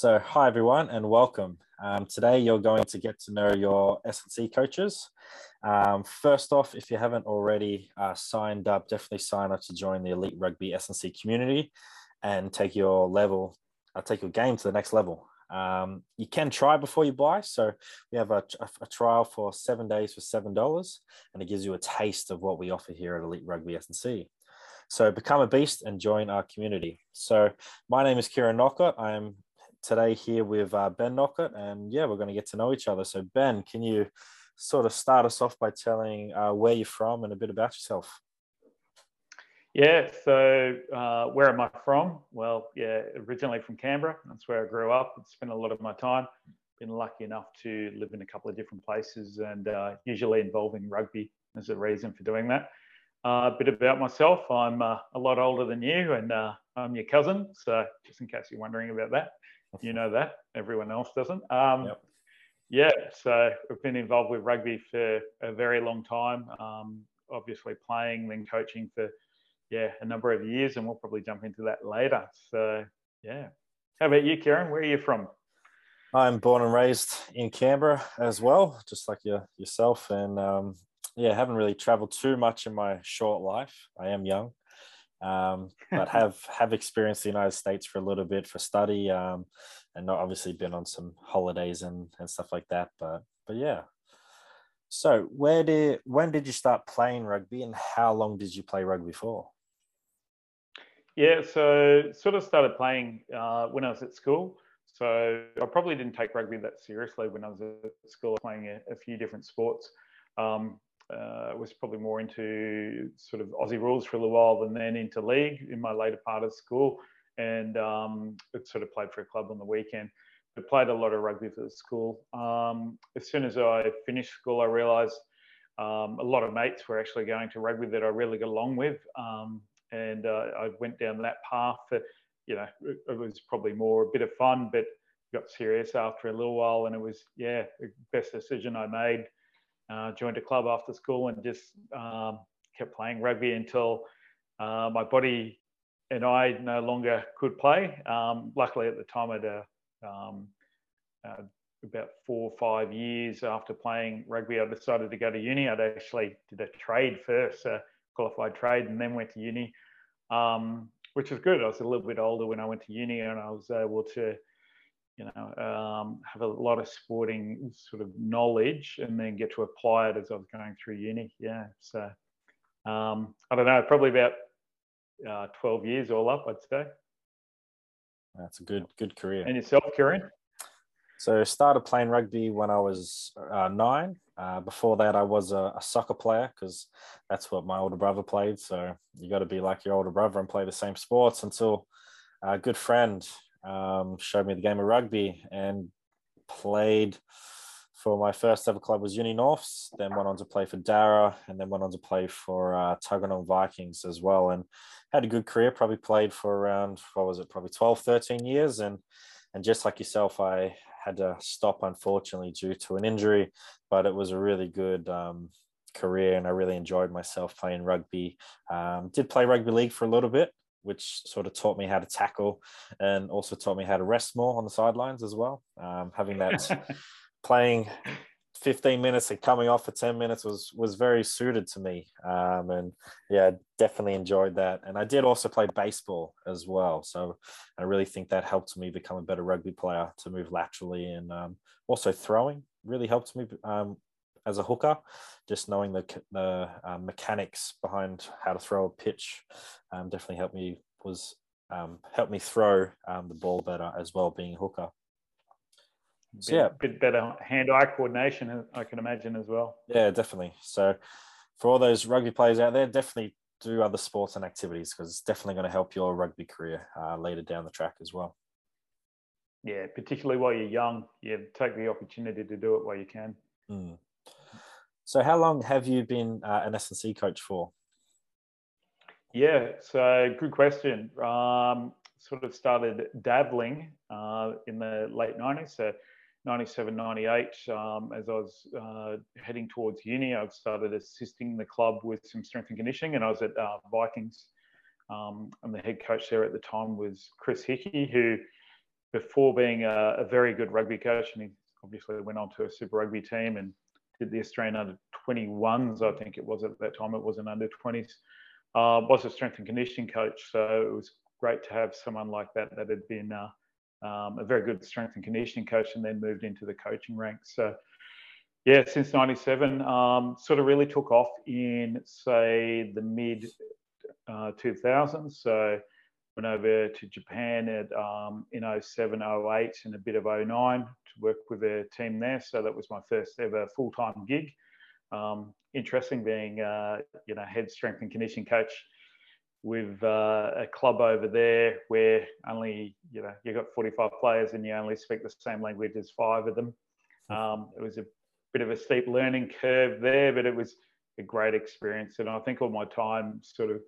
So, hi everyone, and welcome. Um, today, you're going to get to know your S&C coaches. Um, first off, if you haven't already uh, signed up, definitely sign up to join the Elite Rugby S&C community and take your level, uh, take your game to the next level. Um, you can try before you buy. So we have a, a, a trial for seven days for seven dollars, and it gives you a taste of what we offer here at Elite Rugby S&C. So become a beast and join our community. So my name is Kieren Knockett. I am today here with uh, Ben Knockett, and yeah, we're going to get to know each other. So Ben, can you sort of start us off by telling uh, where you're from and a bit about yourself? Yeah, so uh, where am I from? Well, yeah, originally from Canberra. That's where I grew up. And spent a lot of my time. Been lucky enough to live in a couple of different places and uh, usually involving rugby as a reason for doing that. Uh, a bit about myself. I'm uh, a lot older than you, and uh, I'm your cousin. So, just in case you're wondering about that, you know that. Everyone else doesn't. Um, yep. Yeah, so I've been involved with rugby for a very long time. Um, obviously, playing, then coaching for yeah a number of years, and we'll probably jump into that later. So, yeah. How about you, Kieren? Where are you from? I'm born and raised in Canberra as well, just like your, yourself, and um, yeah, haven't really traveled too much in my short life. I am young, um, but have have experienced the United States for a little bit for study, um, and not obviously been on some holidays and and stuff like that. But but yeah. So where did when did you start playing rugby, and how long did you play rugby for? Yeah, so sort of started playing uh, when I was at school. So I probably didn't take rugby that seriously when I was at school, playing a, a few different sports. Um, uh, was probably more into sort of Aussie rules for a little while, and then into league in my later part of school, and um, sort of played for a club on the weekend. But played a lot of rugby for the school. Um, as soon as I finished school, I realised um, a lot of mates were actually going to rugby that I really got along with, um, and uh, I went down that path. You know, it was probably more a bit of fun, but got serious after a little while, and it was yeah, the best decision I made uh, joined a club after school and just um, kept playing rugby until uh, my body and I no longer could play. Um, luckily, at the time, I'd uh, um, uh, about four or five years after playing rugby, I decided to go to uni. I'd actually did a trade first, a qualified trade, and then went to uni, um, which was good. I was a little bit older when I went to uni, and I was able to you know, um, have a lot of sporting sort of knowledge and then get to apply it as I was going through uni. Yeah. So um, I don't know, probably about uh, 12 years all up, I'd say. That's a good, good career. And yourself, Kieren? So started playing rugby when I was uh, nine. Uh, before that, I was a, a soccer player because that's what my older brother played. So you got to be like your older brother and play the same sports until a good friend um, showed me the game of rugby and played for my first ever club was Uni Norths, then went on to play for Dara, and then went on to play for uh, Tuggeranong Vikings as well and had a good career, probably played for around, what was it, probably 12, 13 years. And, and just like yourself, I had to stop unfortunately due to an injury, but it was a really good um, career and I really enjoyed myself playing rugby. Um, did play rugby league for a little bit which sort of taught me how to tackle and also taught me how to rest more on the sidelines as well. Um, having that playing 15 minutes and coming off for 10 minutes was was very suited to me. Um, and yeah definitely enjoyed that. And i did also play baseball as well. So i really think that helped me become a better rugby player to move laterally and um, also throwing really helped me um, as a hooker, just knowing the, the um, mechanics behind how to throw a pitch um, definitely helped me was um, helped me throw um, the ball better as well, being a hooker. So, yeah, a bit better hand-eye coordination, I can imagine as well. Yeah, definitely. So, for all those rugby players out there, definitely do other sports and activities because it's definitely going to help your rugby career uh, later down the track as well. Yeah, particularly while you're young, yeah, take the opportunity to do it while you can. Mm. So, how long have you been uh, an S&C coach for? Yeah, so good question. Um, sort of started dabbling uh, in the late 90s, so 97, 98. Um, as I was uh, heading towards uni, I started assisting the club with some strength and conditioning, and I was at uh, Vikings. Um, and the head coach there at the time was Chris Hickey, who before being a, a, very good rugby coach, and he obviously went on to a Super Rugby team and did the Australian under 21s, I think it was at that time. It wasn't under 20s. Uh, was a strength and conditioning coach, so it was great to have someone like that that had been uh, um, a very good strength and conditioning coach and then moved into the coaching ranks. So, yeah, since 97, um, sort of really took off in, say, the mid uh, 2000s. So, went over to Japan at um, in 07, 08 and a bit of 09 to work with a team there. So, that was my first ever full time gig. Um, interesting being, uh, you know, head strength and conditioning coach with uh, a club over there where only you know you've got 45 players and you only speak the same language as five of them. Um, it was a bit of a steep learning curve there, but it was a great experience. And I think all my time sort of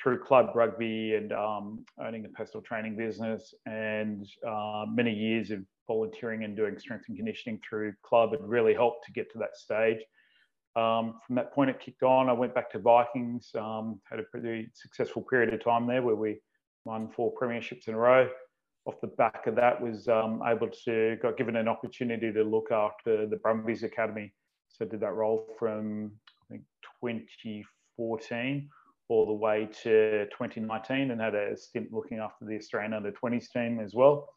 through club rugby and um, owning a personal training business and uh, many years of volunteering and doing strength and conditioning through club had really helped to get to that stage. Um, from that point, it kicked on. I went back to Vikings, um, had a pretty successful period of time there where we won four premierships in a row. Off the back of that, was um, able to got given an opportunity to look after the Brumbies Academy. So did that role from I think 2014 all the way to 2019, and had a stint looking after the Australian under 20s team as well.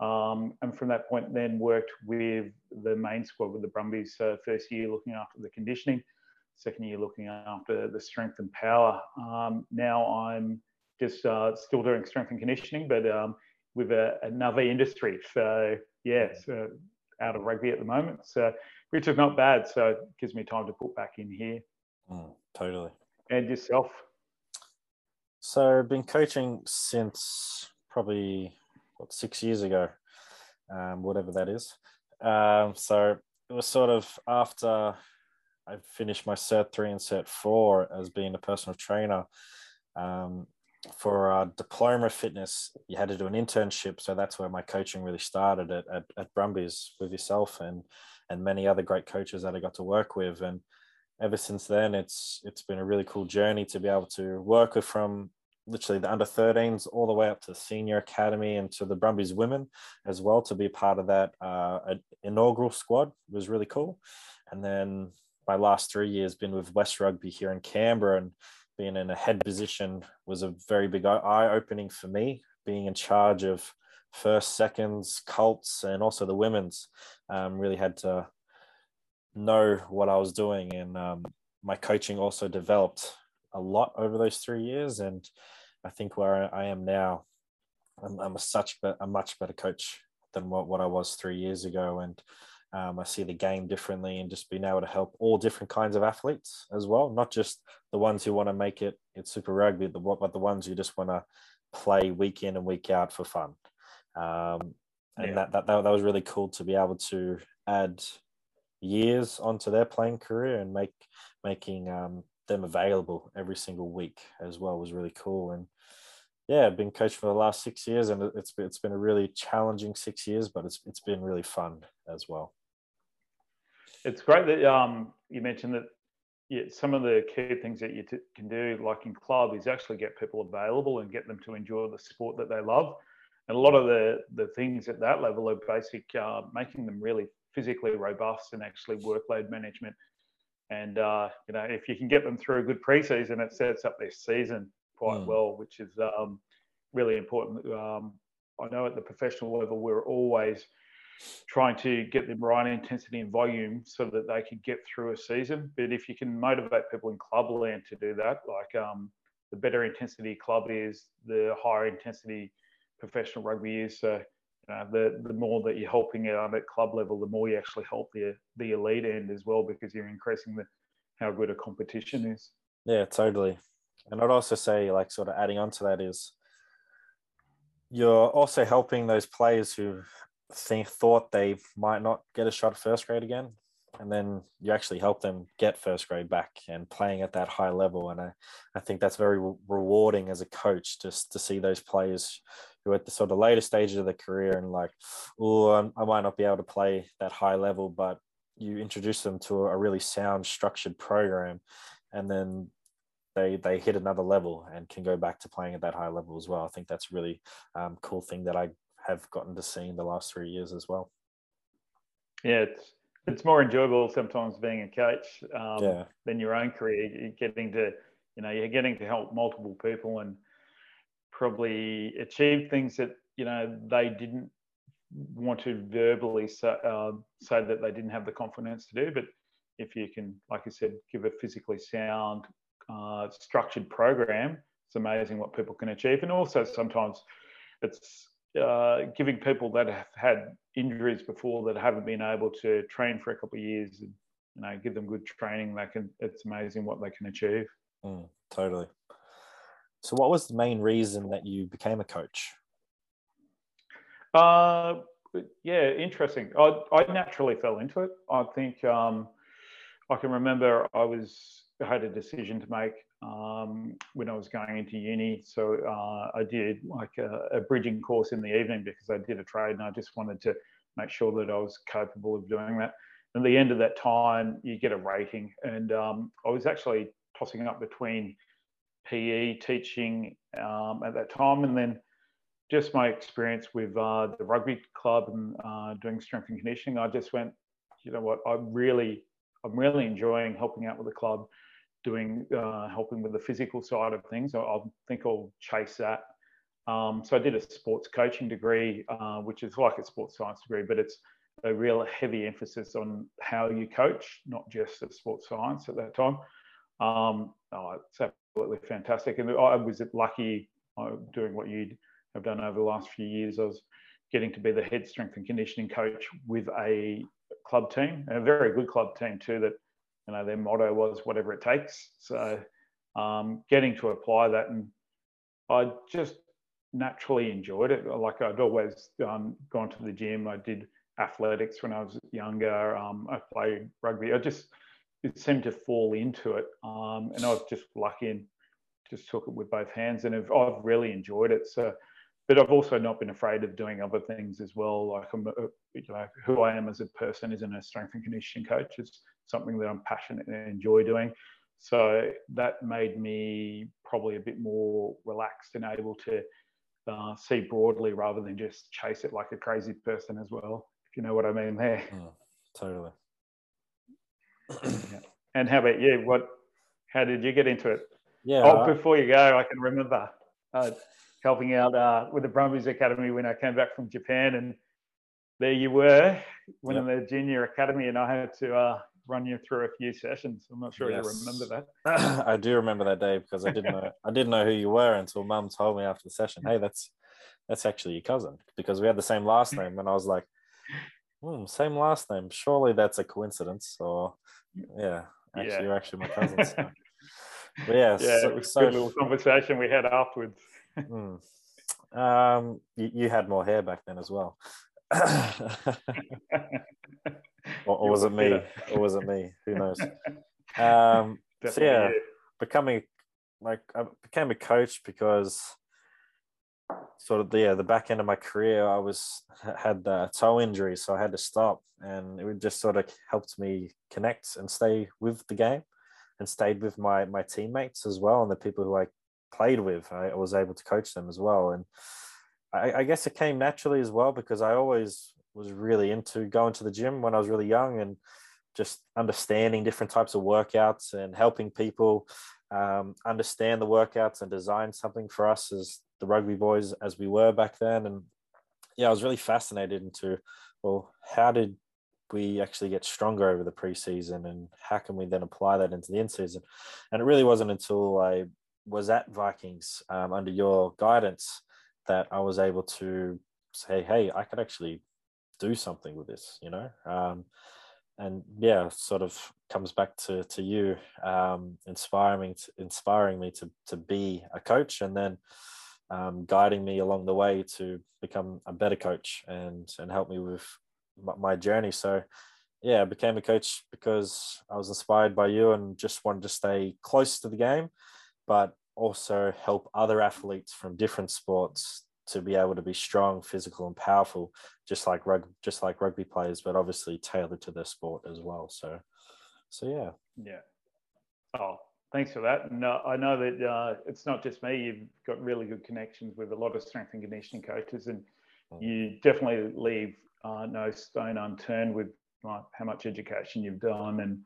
Um, and from that point, then worked with the main squad with the Brumbies. Uh, first year looking after the conditioning, second year looking after the strength and power. Um, now I'm just uh, still doing strength and conditioning, but um, with a, another industry. So yeah, so out of rugby at the moment. So which is not bad. So it gives me time to put back in here. Mm, totally. And yourself? So I've been coaching since probably what, six years ago, um, whatever that is. Um, so it was sort of after I finished my cert three and cert four as being a personal trainer. Um, for a diploma fitness, you had to do an internship. So that's where my coaching really started at, at, at Brumbies with yourself and and many other great coaches that I got to work with. And ever since then, it's it's been a really cool journey to be able to work with from literally the under 13s all the way up to senior academy and to the Brumbies women as well to be part of that uh, inaugural squad was really cool. And then my last three years been with West Rugby here in Canberra and being in a head position was a very big eye opening for me. Being in charge of first, seconds, Colts, and also the women's, um, really had to know what I was doing. And um, my coaching also developed a lot over those three years. And I think where I am now, I'm, I'm a such a much better coach than what, what I was three years ago, and um, I see the game differently, and just being able to help all different kinds of athletes as well, not just the ones who want to make it in Super Rugby, but the ones who just want to play week in and week out for fun. Um, and yeah. that, that that was really cool to be able to add years onto their playing career and make making um, them available every single week as well was really cool. And yeah, I've been coaching for the last six years, and it's it's been a really challenging six years, but it's it's been really fun as well. It's great that um, you mentioned that yeah, some of the key things that you t- can do, like in club, is actually get people available and get them to enjoy the sport that they love. And a lot of the the things at that level are basic, uh, making them really physically robust and actually workload management and uh, you know, if you can get them through a good preseason, it sets up their season quite mm. well, which is um, really important. Um, I know at the professional level, we're always trying to get them right intensity and volume so that they can get through a season. But if you can motivate people in club land to do that, like um, the better intensity club is, the higher intensity professional rugby is. So uh, the the more that you're helping out at club level, the more you actually help the the elite end as well, because you're increasing the how good a competition is. Yeah, totally. And I'd also say, like, sort of adding on to that is, you're also helping those players who think thought they might not get a shot at first grade again, and then you actually help them get first grade back and playing at that high level. And I, I think that's very rewarding as a coach just to see those players who at the sort of later stages of their career and like, oh, I might not be able to play that high level, but you introduce them to a really sound, structured program, and then they they hit another level and can go back to playing at that high level as well. I think that's a really um, cool thing that I have gotten to see in the last three years as well. Yeah, it's it's more enjoyable sometimes being a coach um, yeah. than your own career. You're getting to, you know, you're getting to help multiple people and probably achieve things that you know they didn't want to verbally say, uh, say that they didn't have the confidence to do. But if you can, like I said, give a physically sound, uh, structured program, it's amazing what people can achieve. And also sometimes it's uh, giving people that have had injuries before that haven't been able to train for a couple of years, and, you know, give them good training. They can. It's amazing what they can achieve. Mm, totally. So, what was the main reason that you became a coach? Uh, yeah, interesting. I, I naturally fell into it. I think um, I can remember I was I had a decision to make um, when I was going into uni. So uh, I did like a, a, bridging course in the evening because I did a trade and I just wanted to make sure that I was capable of doing that. And at the end of that time, you get a rating. And um, I was actually tossing up between PE teaching um, at that time and then just my experience with uh, the rugby club and uh, doing strength and conditioning. I just went, you know what, I really, I'm really enjoying helping out with the club doing uh, helping with the physical side of things. I, I think I'll chase that. Um, so I did a sports coaching degree, uh, which is like a sports science degree, but it's a real heavy emphasis on how you coach, not just the sports science at that time. Um, oh, it's absolutely fantastic, and I was lucky uh, doing what you have done over the last few years. I was getting to be the head strength and conditioning coach with a club team, a very good club team too, that you know their motto was whatever it takes. So um, getting to apply that, and I just naturally enjoyed it. Like I'd always um, gone to the gym. I did athletics when I was younger. Um, I played rugby. I just it seemed to fall into it, um, and I was just lucky and just took it with both hands, and I've, I've really enjoyed it. So but I've also not been afraid of doing other things as well. Like I'm, know, who I am as a person isn't a strength and conditioning coach. It's something that I'm passionate and enjoy doing. So that made me probably a bit more relaxed and able to uh, see broadly rather than just chase it like a crazy person as well. If you know what I mean there. Oh, totally. Yeah. And how about you? What? How did you get into it? Yeah. Oh, before you go, I can remember. Uh, helping out uh, with the Brumbies Academy when I came back from Japan. And there you were, winning yep. the junior academy, and I had to uh, run you through a few sessions. I'm not sure yes. you remember that. I do remember that day because I didn't know I didn't know who you were until Mum told me after the session. Hey, that's that's actually your cousin because we had the same last name, and I was like, hmm, same last name. Surely that's a coincidence, or yeah, actually yeah. you're actually my cousin. So. But yeah, yeah, so, it was a good little conversation we had afterwards mm. um, you, you, had more hair back then as well. or, or was it me? Or was it me? Who knows? Um, so yeah, becoming like I became a coach because sort of the yeah, the back end of my career I was had a toe injury, so I had to stop, and it just sort of helped me connect and stay with the game, and stayed with my my teammates as well, and the people who I played with. I was able to coach them as well, and I, I, guess it came naturally as well because I always was really into going to the gym when I was really young and just understanding different types of workouts and helping people um, understand the workouts and design something for us as the rugby boys as we were back then. And yeah, I was really fascinated into well, how did we actually get stronger over the preseason and how can we then apply that into the in season? And it really wasn't until I was at Vikings um, under your guidance that I was able to say, hey, I could actually do something with this, you know? Um, and yeah, sort of comes back to, to you um, inspiring, inspiring me to, to be a coach and then um, guiding me along the way to become a better coach and, and help me with my, journey. So yeah, I became a coach because I was inspired by you and just wanted to stay close to the game but also help other athletes from different sports to be able to be strong, physical, and powerful, just like rugby, just like rugby players, but obviously tailored to their sport as well. So, so yeah. Yeah. Oh, thanks for that. And uh, I know that uh, it's not just me. You've got really good connections with a lot of strength and conditioning coaches, and mm. you definitely leave uh, no stone unturned with like, how much education you've done and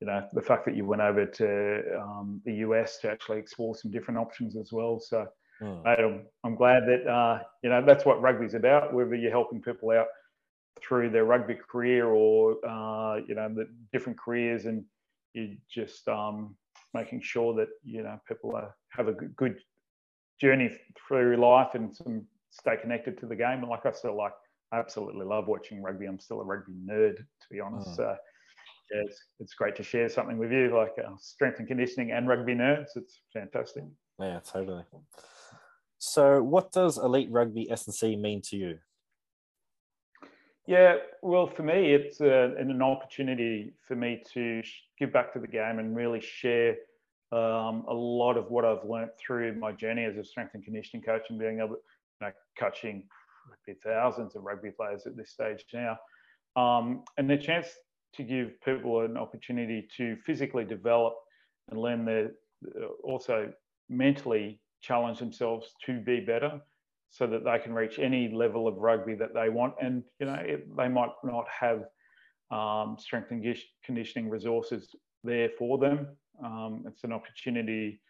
you know the fact that you went over to um, the US to actually explore some different options as well. So mm. I'm, I'm, glad that uh, you know that's what rugby's about. Whether you're helping people out through their rugby career or uh, you know the different careers, and you just um, making sure that you know people are, have a good journey through life and some stay connected to the game. And like I still like, I absolutely love watching rugby. I'm still a rugby nerd, to be honest. Mm. So yeah, it's, it's great to share something with you, like uh, strength and conditioning and rugby nerds. It's fantastic. Yeah, totally. So, what does elite rugby S&C mean to you? Yeah, well, for me, it's a, an opportunity for me to give back to the game and really share um, a lot of what I've learned through my journey as a strength and conditioning coach and being able to, you know, coaching thousands of rugby players at this stage now. Um, and the chance to give people an opportunity to physically develop and learn their, also mentally challenge themselves to be better so that they can reach any level of rugby that they want. And you know, it, they might not have um, strength and conditioning resources there for them. Um, it's an opportunity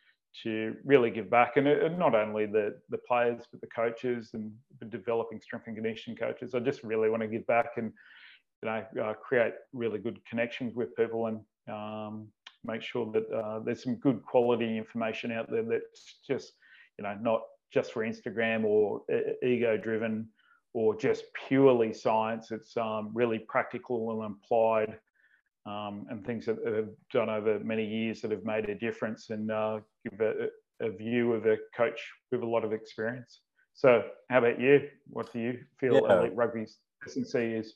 to really give back, and, it, and, not only the the players but the coaches and the developing strength and conditioning coaches. I just really want to give back and you know uh, create really good connections with people and um, make sure that uh, there's some good quality information out there that's just you know not just for Instagram or ego driven or just purely science. It's um, really practical and applied um, and things that have done over many years that have made a difference and uh, give a, a, view of a coach with a lot of experience. So, how about you? What do you feel yeah. elite rugby's S&C is?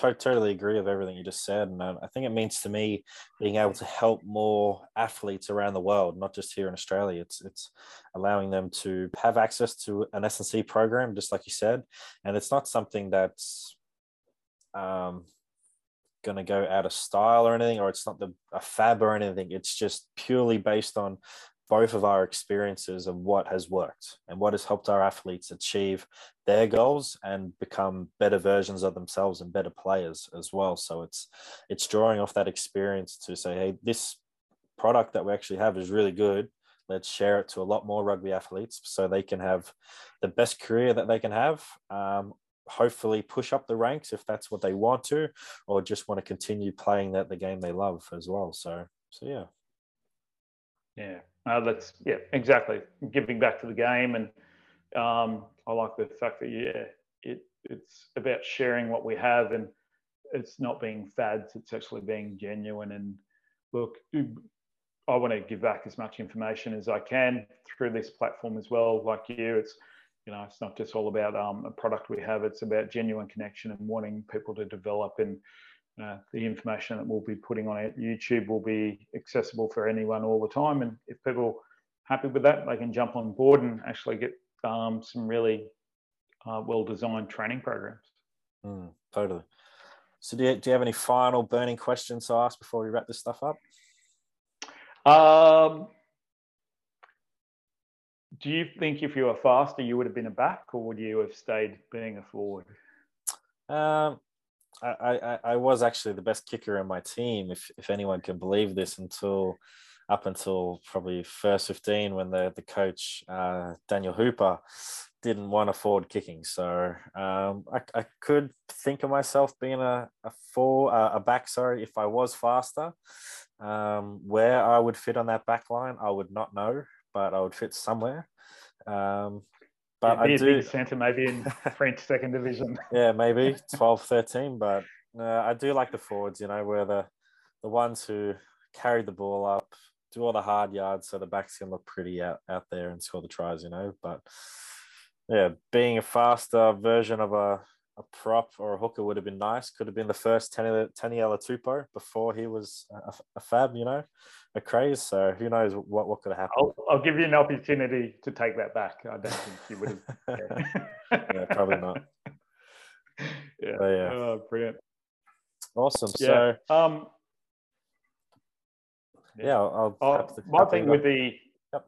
Totally agree with everything you just said, and I think it means to me being able to help more athletes around the world, not just here in Australia. It's it's allowing them to have access to an S&C program, just like you said, and it's not something that's um, going to go out of style or anything, or it's not the a fab or anything. It's just purely based on both of our experiences of what has worked and what has helped our athletes achieve their goals and become better versions of themselves and better players as well. So it's it's drawing off that experience to say hey this product that we actually have is really good. Let's share it to a lot more rugby athletes so they can have the best career that they can have um, hopefully push up the ranks if that's what they want to or just want to continue playing that the game they love as well. So so yeah. Yeah uh, that's yeah, exactly giving back to the game, and um, I like the fact that yeah, it it's about sharing what we have, and it's not being fads. It's actually being genuine. And look, I want to give back as much information as I can through this platform as well. Like you, it's you know, it's not just all about um, a product we have. It's about genuine connection and wanting people to develop and uh, the information that we'll be putting on YouTube will be accessible for anyone all the time. And if people are happy with that, they can jump on board and actually get um, some really uh, well-designed training programs. Mm, totally. So, do you, do you have any final burning questions to ask before we wrap this stuff up? Um, do you think if you were faster, you would have been a back, or would you have stayed being a forward? Um, I, I, I was actually the best kicker in my team, if if anyone can believe this, until up until probably first 15 when the, the coach, uh, Daniel Hooper, didn't want a forward kicking. So um, I, I could think of myself being a, a four, uh, a back, sorry, if I was faster. Um, where I would fit on that back line, I would not know, but I would fit somewhere. Um, but yeah, I do centre maybe in French second division. yeah, maybe 12, 13. But uh, I do like the forwards. You know, where the the ones who carry the ball up, do all the hard yards, so the backs can look pretty out out there and score the tries. You know, but yeah, being a faster version of a a prop or a hooker would have been nice. Could have been the first Taniela Tupou before he was a, a, fab, you know, a craze. So who knows what, what could have happened. I'll, I'll give you an opportunity to take that back. I don't think you would have. yeah, probably not. Yeah. But yeah. Oh, brilliant. Awesome. Yeah. So, um, yeah, I'll, I'll my thing with the, yep.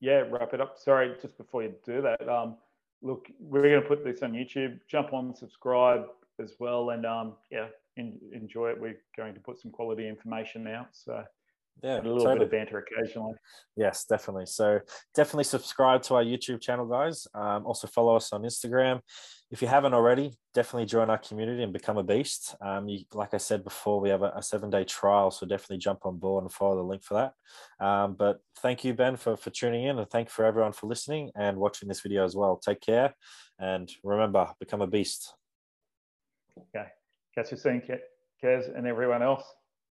yeah, wrap it up. Sorry, just before you do that, um, look, we're going to put this on YouTube. Jump on, subscribe as well, and um, yeah, in, enjoy it. We're going to put some quality information out. So yeah, a little totally. bit of banter occasionally. Yes, definitely. So definitely subscribe to our YouTube channel, guys. Um, also follow us on Instagram. If you haven't already, definitely join our community and become a beast. Um, you, like I said before, we have a, a seven-day trial, so definitely jump on board and follow the link for that. Um, but thank you, Ben, for for tuning in, and thank you for everyone for listening and watching this video as well. Take care, and remember, become a beast. Okay, catch you soon, Kez, and everyone else.